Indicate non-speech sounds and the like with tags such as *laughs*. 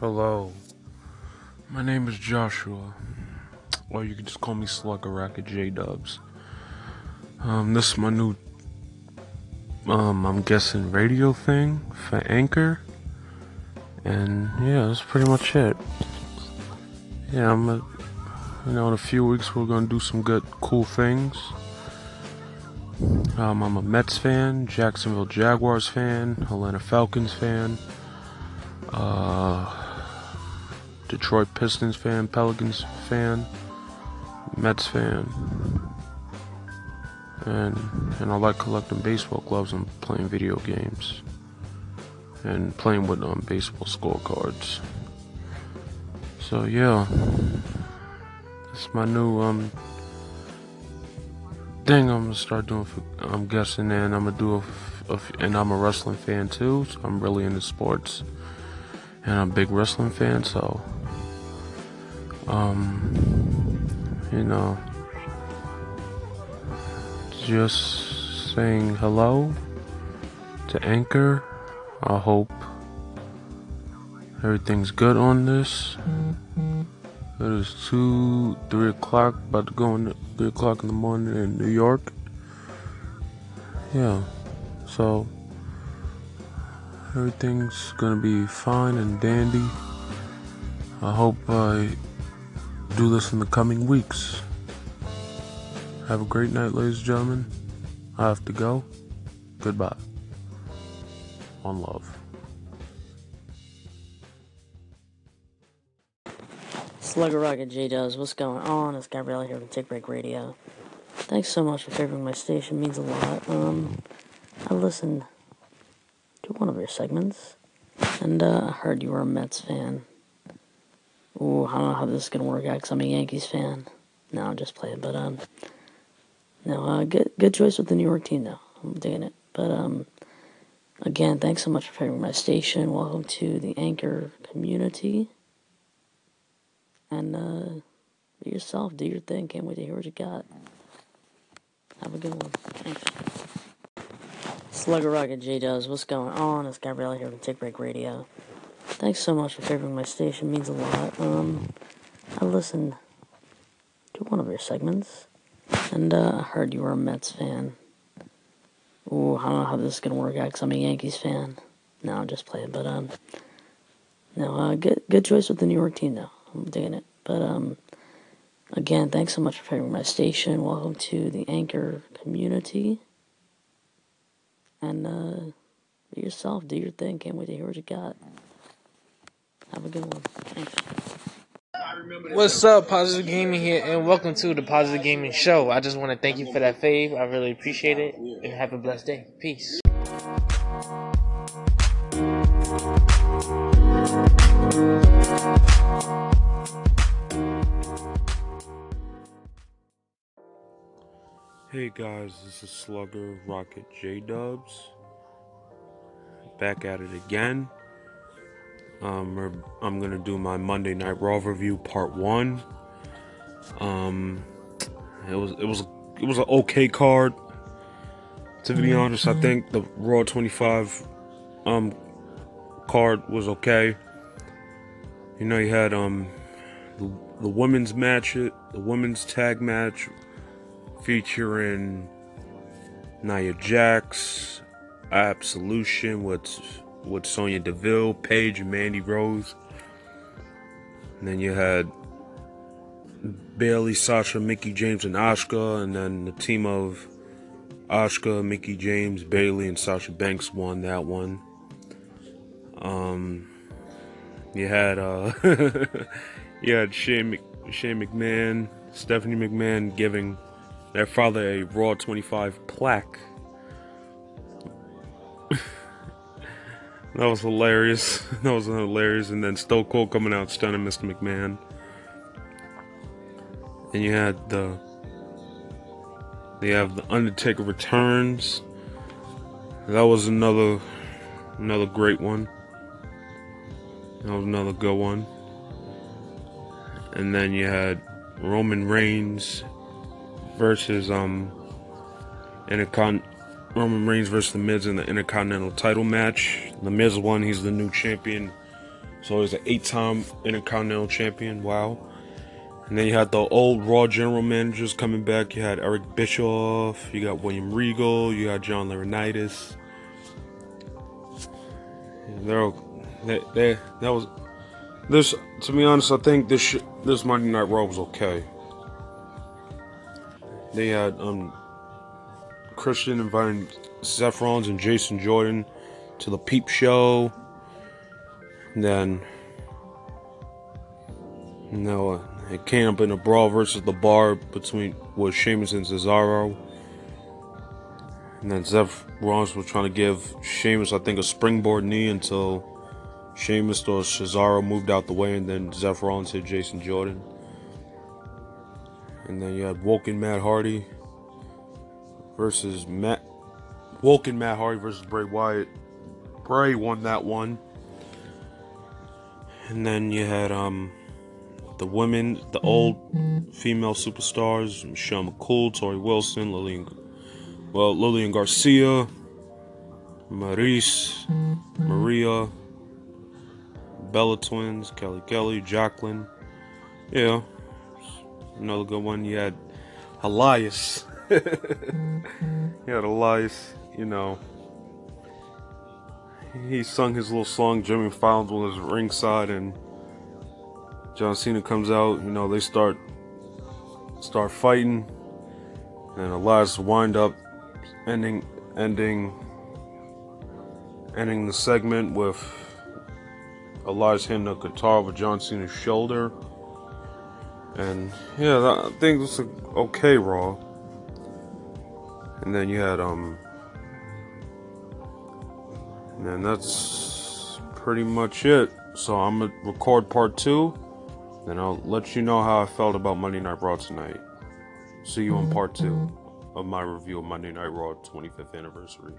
Hello. My name is Joshua. Or you can just call me Slugger Rocket J Dubs. Um, this is my new um I'm guessing radio thing for Anchor. And yeah, that's pretty much it. Yeah, I'm a, you know, in a few weeks we're gonna do some good cool things. Um, I'm a Mets fan, Jacksonville Jaguars fan, Atlanta Falcons fan, uh, Detroit Pistons fan, Pelicans fan, Mets fan, and and I like collecting baseball gloves and playing video games, and playing with um baseball scorecards. So yeah, it's my new um thing I'm gonna start doing. For, I'm guessing, and I'm gonna do a, a and I'm a wrestling fan too. So I'm really into sports, and I'm a big wrestling fan. So, um, you know, just saying hello to Anchor. I hope everything's good on this. It is two, three o'clock, about to go in three o'clock in the morning in New York. Yeah, so everything's gonna be fine and dandy. I hope I do this in the coming weeks. Have a great night, ladies and gentlemen. I have to go. Goodbye. On love. Slugger Rocket J Dubs, what's going on? It's Gabrielle here from Tick Break Radio. Thanks so much for favoring my station, means a lot. Um, I listened to one of your segments, and uh, I heard you were a Mets fan. Ooh, I don't know how this is gonna work out because I'm a Yankees fan. No, I'm just playing, but um, no, uh, good good choice with the New York team though. I'm digging it. But um, again, thanks so much for favoring my station. Welcome to the Anchor community and uh, be yourself, do your thing. Can't wait to hear what you got. Have a good one. Thanks. Slugger Rocket J Dubs, what's going on? It's Gabriella here from Tick Break Radio. Thanks so much for favoring my station, It means a lot. Um, I listened to one of your segments, and uh, I heard you were a Mets fan. Ooh, I don't know how this is gonna work out because I'm a Yankees fan. No, I'm just playing, but um, no, uh, good good choice with the New York team though. I'm digging it. But um, again, thanks so much for favoring my station. Welcome to the Anchor community. And uh, be yourself, do your thing. Can't wait to hear what you got. Have a good one. Thanks. What's up, Positive Gaming here, and welcome to the Positive Gaming Show. I just want to thank you for that fave. I really appreciate it, and have a blessed day. Peace. Hey guys, this is Slugger Rocket J Dubs. Back at it again. Um, I'm gonna do my Monday Night Raw review, part one. Um, it was it was it was an okay card. To be honest, I think the Raw 25 um card was okay. You know, you had um the, the women's match, the women's tag match featuring Nia Jax, Absolution with with Sonya Deville, Paige, and Mandy Rose. And then you had Bayley, Sasha, Mickie James, and Asuka, and then the team of Asuka, Mickie James, Bayley, and Sasha Banks won that one. Um, you had uh, *laughs* you had Shane, Shane McMahon, Stephanie McMahon giving their father a Raw 25 plaque. That was hilarious. *laughs* That was hilarious. And then Stone Cold coming out stunning Mr. McMahon. And you had the. They have the Undertaker returns. That was another, another great one. That was another good one. And then you had Roman Reigns versus um Intercon Roman Reigns versus The Miz in the Intercontinental title match. The Miz won, he's the new champion So he's an eight-time Intercontinental Champion. Wow. And then you had the old Raw general managers coming back. You had Eric Bischoff. You got William Regal. You got John Laurinaitis. They're, they, they, that was this. To be honest, I think this sh- this Monday Night Raw was okay. They had um Christian inviting Seth Rollins and Jason Jordan to the Peep Show. And then, you know, uh, it came up in a brawl versus the bar between with Sheamus and Cesaro. And then Seth Rollins was trying to give Sheamus, I think, a springboard knee until Sheamus or Cesaro moved out the way, and then Seth Rollins hit Jason Jordan. And then you had Woken Matt Hardy versus Matt Woken Matt Hardy versus Bray Wyatt. Bray won that one. And then you had um the women, the old female superstars, Michelle McCool, Torrie Wilson, Lilian well, Lilian Garcia, Maryse, Maria, Bella Twins, Kelly Kelly, Jacqueline. Yeah. Another good one. You had Elias. *laughs* you had Elias, you know. He sung his little song, Jimmy Fallon was ringside, and John Cena comes out. You know, they start start fighting, and Elias wind up ending ending ending the segment with Elias hitting a guitar with John Cena's shoulder. And yeah, I think it was a okay Raw. And then you had um and that's pretty much it. So I'm gonna record part two, then I'll let you know how I felt about Monday Night Raw tonight. See you on part two of my review of Monday Night Raw 25th anniversary.